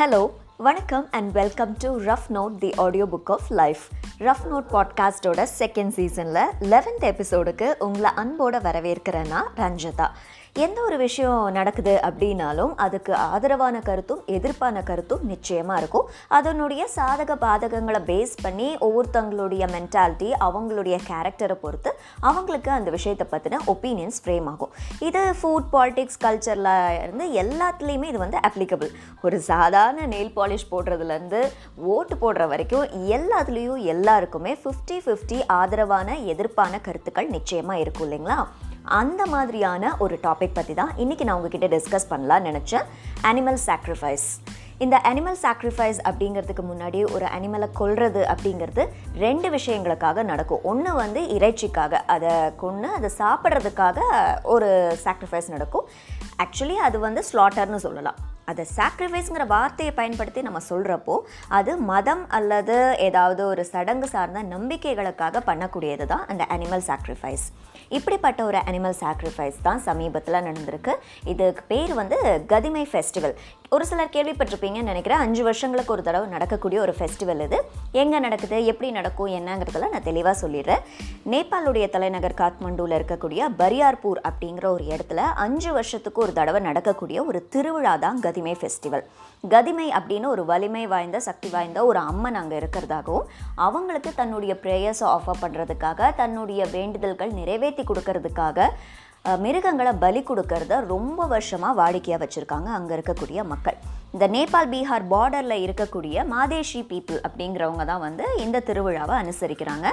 Hello, Vanakkam, and welcome to Rough Note, the audiobook of life. Rough note பாட்காஸ்டோட second சீசனில் eleventh எபிசோடுக்கு உங்களை அன்போட வரவேற்கிறேன்னா ரஞ்சிதா. எந்த ஒரு விஷயம் நடக்குது அப்படின்னாலும் அதுக்கு ஆதரவான கருத்தும் எதிர்ப்பான கருத்தும் நிச்சயமாக இருக்கும். அதனுடைய சாதக பாதகங்களை பேஸ் பண்ணி ஒவ்வொருத்தவங்களுடைய மென்டாலிட்டி அவங்களுடைய கேரக்டரை பொறுத்து அவங்களுக்கு அந்த விஷயத்தை பற்றின ஒப்பீனியன்ஸ் ஃப்ரேம் ஆகும். இது ஃபுட் பாலிடிக்ஸ் கல்ச்சரில் இருந்து எல்லாத்துலேயுமே இது வந்து அப்ளிகபிள் ஒரு சாதாரண நெயில் பாலிஷ் போடுறதுலேருந்து ஓட்டு போடுற வரைக்கும் எல்லாத்துலேயும் எல்லா எல்லாருக்குமே ஃபிஃப்டி ஃபிஃப்டி ஆதரவான எதிர்ப்பான கருத்துக்கள் நிச்சயமாக இருக்கும் இல்லைங்களா? அந்த மாதிரியான ஒரு டாபிக் பற்றி தான் இன்றைக்கி நான் உங்ககிட்ட டிஸ்கஸ் பண்ணலாம்னு நினச்சேன். அனிமல் சாக்ரிஃபைஸ் இந்த அனிமல் சாக்ரிஃபைஸ் அப்படிங்கிறதுக்கு முன்னாடி ஒரு அனிமலை கொல்றது அப்படிங்கிறது ரெண்டு விஷயங்களுக்காக நடக்கும். ஒன்று வந்து இறைச்சிக்காக அதை கொன்று அதை சாப்பிட்றதுக்காக ஒரு சாக்ரிஃபைஸ் நடக்கும். ஆக்சுவலி அது வந்து ஸ்லாட்டர்னு சொல்லலாம். அதை சாக்ரிஃபைஸுங்கிற வார்த்தையை பயன்படுத்தி நம்ம சொல்கிறப்போ அது மதம் அல்லது ஏதாவது ஒரு சடங்கு சார்ந்த நம்பிக்கைகளுக்காக பண்ணக்கூடியது தான் அந்த அனிமல் சாக்ரிஃபைஸ் இப்படிப்பட்ட ஒரு அனிமல் சாக்ரிஃபைஸ் தான் சமீபத்தில் நடந்திருக்கு. இதுக்கு பேர் வந்து கதிமை ஃபெஸ்டிவல் ஒரு சிலர் கேள்விப்பட்டிருப்பீங்கன்னு நினைக்கிறேன். அஞ்சு வருஷங்களுக்கு ஒரு தடவை நடக்கக்கூடிய ஒரு ஃபெஸ்டிவல் இது. எங்கே நடக்குது? எப்படி நடக்கும்? என்னங்கிறதெல்லாம் நான் தெளிவாக சொல்லிடுறேன். நேபாளுடைய தலைநகர் காத்மண்டுவில் இருக்கக்கூடிய பரியார்பூர் அப்படிங்கிற ஒரு இடத்துல அஞ்சு வருஷத்துக்கு ஒரு தடவை நடக்கக்கூடிய ஒரு திருவிழா தான் கதிமை ஃபெஸ்டிவல் கதிமை அப்படின்னு ஒரு வலிமை வாய்ந்த சக்தி வாய்ந்த ஒரு அம்மன் அங்கே இருக்கிறதாகவும் அவங்களுக்கு தன்னுடைய ப்ரேயர்ஸை ஆஃபர் பண்ணுறதுக்காக தன்னுடைய வேண்டுதல்கள் நிறைவேற்றி கொடுக்கறதுக்காக மிருகங்களை பலி கொடுக்கறத ரொம்ப வருஷமாக வாடிக்கையாக வச்சுருக்காங்க அங்கே இருக்கக்கூடிய மக்கள். இந்த நேபாள் பீகார் பார்டரில் இருக்கக்கூடிய மாதேஷி பீப்புள் அப்படிங்கிறவங்க தான் வந்து இந்த திருவிழாவை அனுசரிக்கிறாங்க.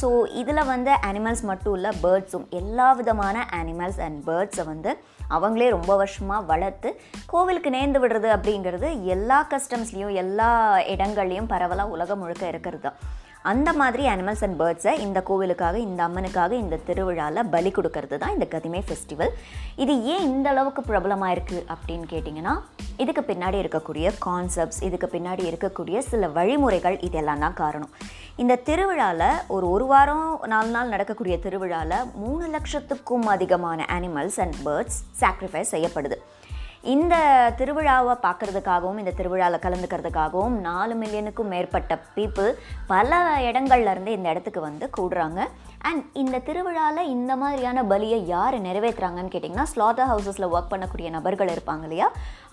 ஸோ இதில் வந்து அனிமல்ஸ் மட்டும் இல்லை பேர்ட்ஸும் எல்லா விதமான அனிமல்ஸ் அண்ட் பேர்ட்ஸை வந்து அவங்களே ரொம்ப வருஷமாக வளர்த்து கோவிலுக்கு நேர்ந்து விடுறது அப்படிங்கிறது எல்லா கஸ்டம்ஸ்லேயும் எல்லா இடங்கள்லையும் பரவலாக உலகம் முழுக்க இருக்கிறது தான். அந்த மாதிரி அனிமல்ஸ் அண்ட் பேர்ட்ஸை இந்த கோவிலுக்காக இந்த அம்மனுக்காக இந்த திருவிழாவில் பலி கொடுக்கறது தான் இந்த கதிமை ஃபெஸ்டிவல் இது ஏன் இந்த அளவுக்கு பிரபலமாக இருக்குது அப்படின்னு கேட்டிங்கன்னா இதுக்கு பின்னாடி இருக்கக்கூடிய கான்செப்ட்ஸ் இதுக்கு பின்னாடி இருக்கக்கூடிய சில வழிமுறைகள் இதெல்லாம் தான் காரணம். இந்த திருவிழாவில் ஒரு ஒரு வாரம் நாலு நாள் நடக்கக்கூடிய திருவிழாவில் மூணு லட்சத்துக்கும் அதிகமான அனிமல்ஸ் அண்ட் பேர்ட்ஸ் சாக்ரிஃபைஸ் செய்யப்படுது. இந்த திருவிழாவை பார்க்குறதுக்காகவும் இந்த திருவிழாவில் கலந்துக்கிறதுக்காகவும் நாலு மில்லியனுக்கும் மேற்பட்ட பீப்புள் பல இடங்கள்லேருந்து இந்த இடத்துக்கு வந்து கூடுறாங்க. அண்ட் இந்த திருவிழாவில் இந்த மாதிரியான பலியை யார் நிறைவேற்றுறாங்கன்னு கேட்டிங்கன்னா ஸ்லாட்டர் ஹவுசஸில் ஒர்க் பண்ணக்கூடிய நபர்கள் இருப்பாங்க இல்லையா?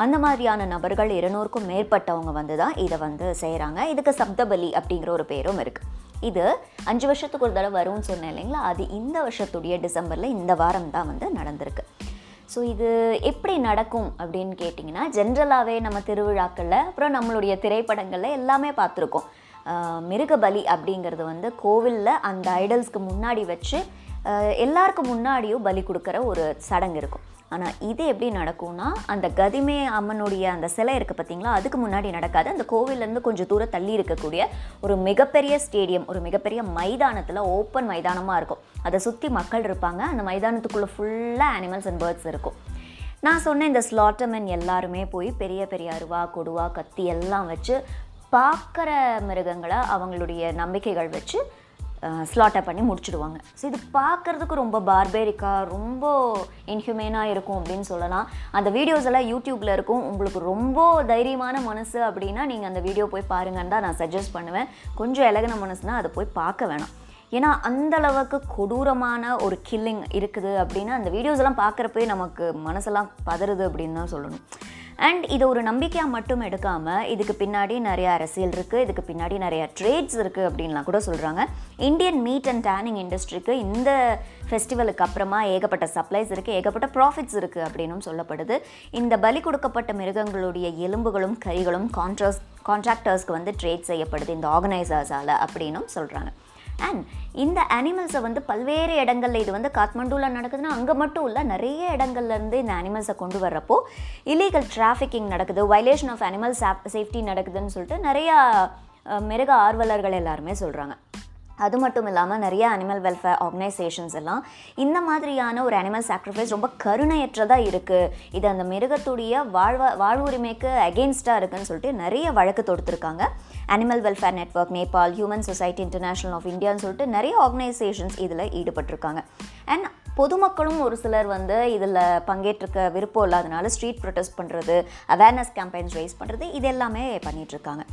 அந்த மாதிரியான நபர்கள் இருநூறுக்கும் மேற்பட்டவங்க வந்து தான் இதை வந்து செய்கிறாங்க இதுக்கு சப்தபலி அப்படிங்கிற ஒரு பேரும் இருக்குது இது அஞ்சு வருஷத்துக்கு ஒரு தடவை வரும்னு சொன்னேன் இல்லைங்களா? அது இந்த வருஷத்துடைய டிசம்பரில் இந்த வாரம் தான் வந்து நடந்திருக்கு. ஸோ இது எப்படி நடக்கும் அப்படின்னு கேட்டிங்கன்னா ஜென்ரலாகவே நம்ம திருவிழாக்களில் அப்புறம் நம்மளுடைய திரைப்படங்களில் எல்லாமே பார்த்துருக்கோம். மிருகபலி அப்படிங்கிறது வந்து கோவிலில் அந்த ஐடல்ஸ்க்கு முன்னாடி வச்சு எல்லாருக்கும் முன்னாடியும் பலி கொடுக்குற ஒரு சடங்கு இருக்கும். ஆனால் இது எப்படி நடக்கும்னா அந்த கதிமே அம்மனுடைய அந்த சிலை இருக்குது பார்த்தீங்களா அதுக்கு முன்னாடி நடக்காது அந்த கோவில்லேருந்து கொஞ்சம் தூரம் தள்ளி இருக்கக்கூடிய ஒரு மிகப்பெரிய ஸ்டேடியம் ஒரு மிகப்பெரிய மைதானத்தில் ஓப்பன் மைதானமாக இருக்கும். அதை சுற்றி மக்கள் இருப்பாங்க. அந்த மைதானத்துக்குள்ளே ஃபுல்லாக அனிமல்ஸ் அண்ட் பேர்ட்ஸ் இருக்கும். நான் சொன்ன இந்த ஸ்லாட்டமென் எல்லாருமே போய் பெரிய பெரிய அருவா கொடுவா கத்தி எல்லாம் வச்சு பார்க்குற மிருகங்களை அவங்களுடைய நம்பிக்கைகள் வச்சு ஸ்லாட்டை பண்ணி முடிச்சுடுவாங்க. ஸோ இது பார்க்குறதுக்கு ரொம்ப பார்பேரிக்காக ரொம்ப இன்ஹியூமேனாக இருக்கும் அப்படின்னு சொல்லலாம். அந்த வீடியோஸ் எல்லாம் யூடியூப்பில் இருக்கும். உங்களுக்கு ரொம்ப தைரியமான மனசு அப்படின்னா நீங்கள் அந்த வீடியோ போய் பாருங்கன்னு தான் நான் சஜஸ்ட் பண்ணுவேன். கொஞ்சம் இலகின மனசுனால் அதை போய் பார்க்க வேணாம். ஏன்னா அந்த அளவுக்கு கொடூரமான ஒரு கில்லிங் இருக்குது அப்படின்னா அந்த வீடியோஸ் எல்லாம் பார்க்குறப்பே நமக்கு மனசெல்லாம் பதறுது அப்படின்னு தான் சொல்லணும். அண்ட் இது ஒரு நம்பிக்கையாக மட்டும் எடுக்காமல் இதுக்கு பின்னாடி நிறைய அரசியல் இருக்குது இதுக்கு பின்னாடி நிறைய ட்ரேட்ஸ் இருக்குது அப்படின்லாம் கூட சொல்கிறாங்க இந்தியன் மீட் அண்ட் டேனிங் இண்டஸ்ட்ரிக்கு இந்த ஃபெஸ்டிவலுக்கு அப்புறமா ஏகப்பட்ட சப்ளைஸ் இருக்குது ஏகப்பட்ட ப்ராஃபிட்ஸ் இருக்குது அப்படின்னும் சொல்லப்படுது. இந்த பலி கொடுக்கப்பட்ட மிருகங்களுடைய எலும்புகளும் கறிகளும் கான்ட்ராஸ் கான்ட்ராக்டர்ஸ்க்கு வந்து ட்ரேட் செய்யப்படுது இந்த ஆர்கனைசர்ஸால் அப்படின்னும் சொல்கிறாங்க அண்ட் இந்த அனிமல்ஸை வந்து பல்வேறு இடங்களில் இது வந்து காத்மண்டூவில் நடக்குதுன்னா அங்கே மட்டும் இல்லை நிறைய இடங்கள்லேருந்து இந்த அனிமல்ஸை கொண்டு வர்றப்போ இல்லீகல் டிராஃபிக்கிங் நடக்குது வயலேஷன் ஆஃப் அனிமல் சேஃப்டி நடக்குதுன்னு சொல்லிட்டு நிறையா மிருக ஆர்வலர்கள் எல்லாருமே சொல்கிறாங்க அது மட்டும் இல்லாமல் நிறைய அனிமல் வெல்ஃபேர் ஆர்கனைசேஷன்ஸ் எல்லாம் இந்த மாதிரியான ஒரு அனிமல் சாக்ரிஃபைஸ் ரொம்ப கருணையற்றதாக இருக்குது இது அந்த மிருகத்துடைய வாழ்வ வாழ்வுரிமைக்கு அகெயின்ஸ்டாக இருக்குன்னு சொல்லிட்டு நிறைய வழக்கு தொடுத்துருக்காங்க. Animal welfare network Nepal humane society international of இந்தியான்னு சொல்லிட்டு நிறைய ஆர்கனைசேஷன்ஸ் இதில் ஈடுபட்டிருக்காங்க. அண்ட் பொதுமக்களும் ஒரு சிலர் வந்து இதில் பங்கேற்றுக்க விருப்பம் இல்லாதனால ஸ்ட்ரீட் ப்ரொடெஸ்ட் பண்ணுறது அவேர்னஸ் கேம்பெயின்ஸ் ரைஸ் பண்ணுறது இது எல்லாமே பண்ணிகிட்ருக்காங்க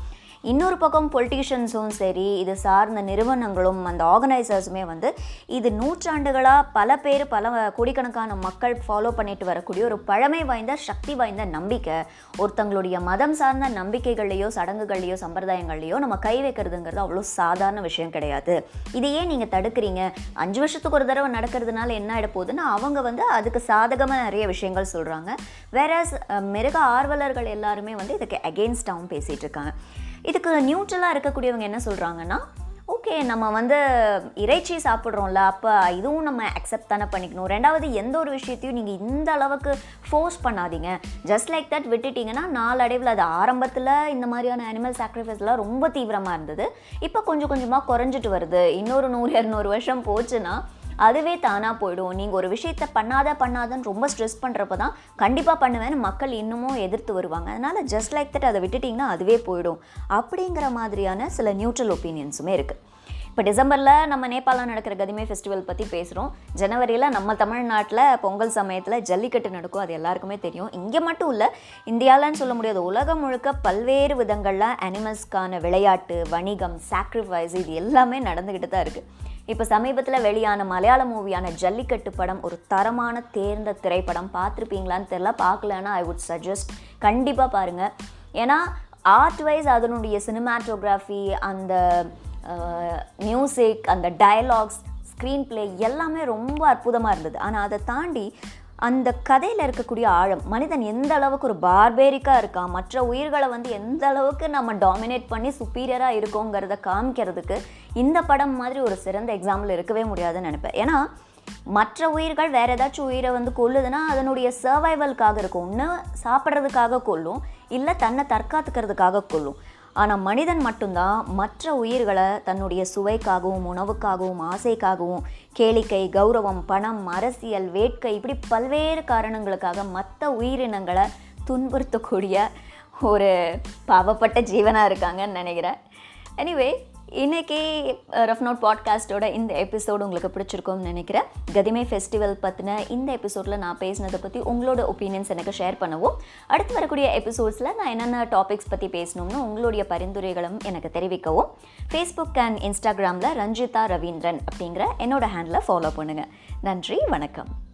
இன்னொரு பக்கம் பொலிட்டீஷியன்ஸும் சரி இது சார்ந்த நிறுவனங்களும் அந்த ஆர்கனைசர்ஸுமே வந்து இது நூற்றாண்டுகளாக பல பேர் பல கோடிக்கணக்கான மக்கள் ஃபாலோ பண்ணிட்டு வரக்கூடிய ஒரு பழமை வாய்ந்த சக்தி வாய்ந்த நம்பிக்கை. ஒருத்தங்களுடைய மதம் சார்ந்த நம்பிக்கைகள்லையோ சடங்குகள்லையோ சம்பிரதாயங்கள்லையோ நம்ம கை வைக்கிறதுங்கிறது அவ்வளோ சாதாரண விஷயம் கிடையாது. இது ஏன் நீங்கள் தடுக்கிறீங்க. அஞ்சு வருஷத்துக்கு ஒரு தடவை நடக்கிறதுனால என்ன ஆகிட போகுதுன்னா அவங்க வந்து அதுக்கு சாதகமாக நிறைய விஷயங்கள் சொல்கிறாங்க வேற மிருக ஆர்வலர்கள் எல்லாருமே வந்து இதுக்கு அகெயின்ஸ்டாகவும் பேசிகிட்டு இருக்காங்க. இதுக்கு நியூட்ரலாக இருக்கக்கூடியவங்க என்ன சொல்கிறாங்கன்னா ஓகே நம்ம வந்து இறைச்சி சாப்பிட்றோம்ல அப்போ இதுவும் நம்ம அக்செப்ட் தானே பண்ணிக்கணும். ரெண்டாவது எந்த ஒரு விஷயத்தையும் நீங்கள் இந்த அளவுக்கு ஃபோர்ஸ் பண்ணாதீங்க. ஜஸ்ட் லைக் தட் விட்டுட்டிங்கன்னா நாளடைவில் அது ஆரம்பத்தில் இந்த மாதிரியான அனிமல் சாக்ரிஃபைஸ்லாம் ரொம்ப தீவிரமாக இருந்தது. இப்போ கொஞ்சம் கொஞ்சமாக குறைஞ்சிட்டு வருது. இன்னொரு நூறு இரநூறு வருஷம் போச்சுன்னா அதுவே தானாக போயிடும். நீங்கள் ஒரு விஷயத்த பண்ணாத பண்ணாதன்னு ரொம்ப ஸ்ட்ரெஸ் பண்ணுறப்ப தான் கண்டிப்பாக பண்ணுவேன்னு மக்கள் இன்னமும் எதிர்த்து வருவாங்க. அதனால் ஜஸ்ட் லைக் தட் அதை விட்டுட்டிங்கன்னா அதுவே போயிடும். அப்படிங்கிற மாதிரியான சில நியூட்ரல் ஒப்பீனியன்ஸுமே இருக்குது இப்போ டிசம்பரில் நம்ம நேபாளில் நடக்கிற கதிமை ஃபெஸ்டிவல் பற்றி பேசுகிறோம் ஜனவரியில் நம்ம தமிழ்நாட்டில் பொங்கல் சமயத்தில் ஜல்லிக்கட்டு நடக்கும். அது எல்லாருக்குமே தெரியும். இங்கே மட்டும் இல்லை இந்தியாவில்னு சொல்ல முடியாது. உலகம் முழுக்க பல்வேறு விதங்களில் அனிமல்ஸ்க்கான விளையாட்டு வணிகம் சாக்ரிஃபைஸ் இது எல்லாமே நடந்துக்கிட்டு தான் இருக்குது இப்போ சமீபத்தில் வெளியான மலையாள மூவியான ஜல்லிக்கட்டு படம் ஒரு தரமான தேர்ந்த திரைப்படம். பார்த்துருப்பீங்களான்னு தெரில பார்க்கலன்னா ஐ வுட் சஜஸ்ட் கண்டிப்பாக பாருங்கள் ஏன்னா ஆர்ட் வைஸ் அதனுடைய சினிமாட்டோகிராஃபி அந்த மியூசிக் அந்த டயலாக்ஸ் ஸ்க்ரீன் ப்ளே எல்லாமே ரொம்ப அற்புதமாக இருந்தது. ஆனால் அதை தாண்டி அந்த கதையில் இருக்கக்கூடிய ஆழம் மனிதன் எந்த அளவுக்கு ஒரு பார்பேரிக்காக இருக்கான் மற்ற உயிர்களை வந்து எந்த அளவுக்கு நம்ம டாமினேட் பண்ணி சுப்பீரியராக இருக்கோங்கிறத காமிக்கிறதுக்கு இந்த படம் மாதிரி ஒரு சிறந்த எக்ஸாம்பிள் இருக்கவே முடியாதுன்னு நினைப்பேன். ஏன்னா மற்ற உயிர்கள் வேறு ஏதாச்சும் உயிரை வந்து கொல்லுதுன்னா அதனுடைய சர்வைவலுக்காக இருக்கும். ஒன்று சாப்பிட்றதுக்காக கொல்லும் இல்லை தன்னை தற்காத்துக்கிறதுக்காக கொல்லும். ஆனால் மனிதன் மட்டும்தான் மற்ற உயிர்களை தன்னுடைய சுவைக்காகவும் உணவுக்காகவும் ஆசைக்காகவும் கேளிக்கை கௌரவம் பணம் அரசியல் வேட்கை இப்படி பல்வேறு காரணங்களுக்காக மற்ற உயிரினங்களை துன்புறுத்தக்கூடிய ஒரு பாவப்பட்ட ஜீவனாக இருக்காங்கன்னு நினைக்கிறேன். எனிவே இன்றைக்கி ரஃப் நோட் பாட்காஸ்ட்டோட இந்த எபிசோடு உங்களுக்கு பிடிச்சிருக்கும்னு நினைக்கிறேன். கதிமை ஃபெஸ்டிவல் பற்றின இந்த எபிசோடில் நான் பேசினதை பற்றி உங்களோட ஒப்பீனியன்ஸ் எனக்கு ஷேர் பண்ணவும். அடுத்து வரக்கூடிய எபிசோட்ஸில் நான் என்னென்ன டாபிக்ஸ் பற்றி பேசணும்னு உங்களுடைய பரிந்துரைகளும் எனக்கு தெரிவிக்கவும். ஃபேஸ்புக் அண்ட் இன்ஸ்டாகிராமில் ரஞ்சிதா ரவீந்திரன் அப்படிங்கிற என்னோட ஹேண்டில் ஃபாலோ பண்ணுங்கள் நன்றி வணக்கம்.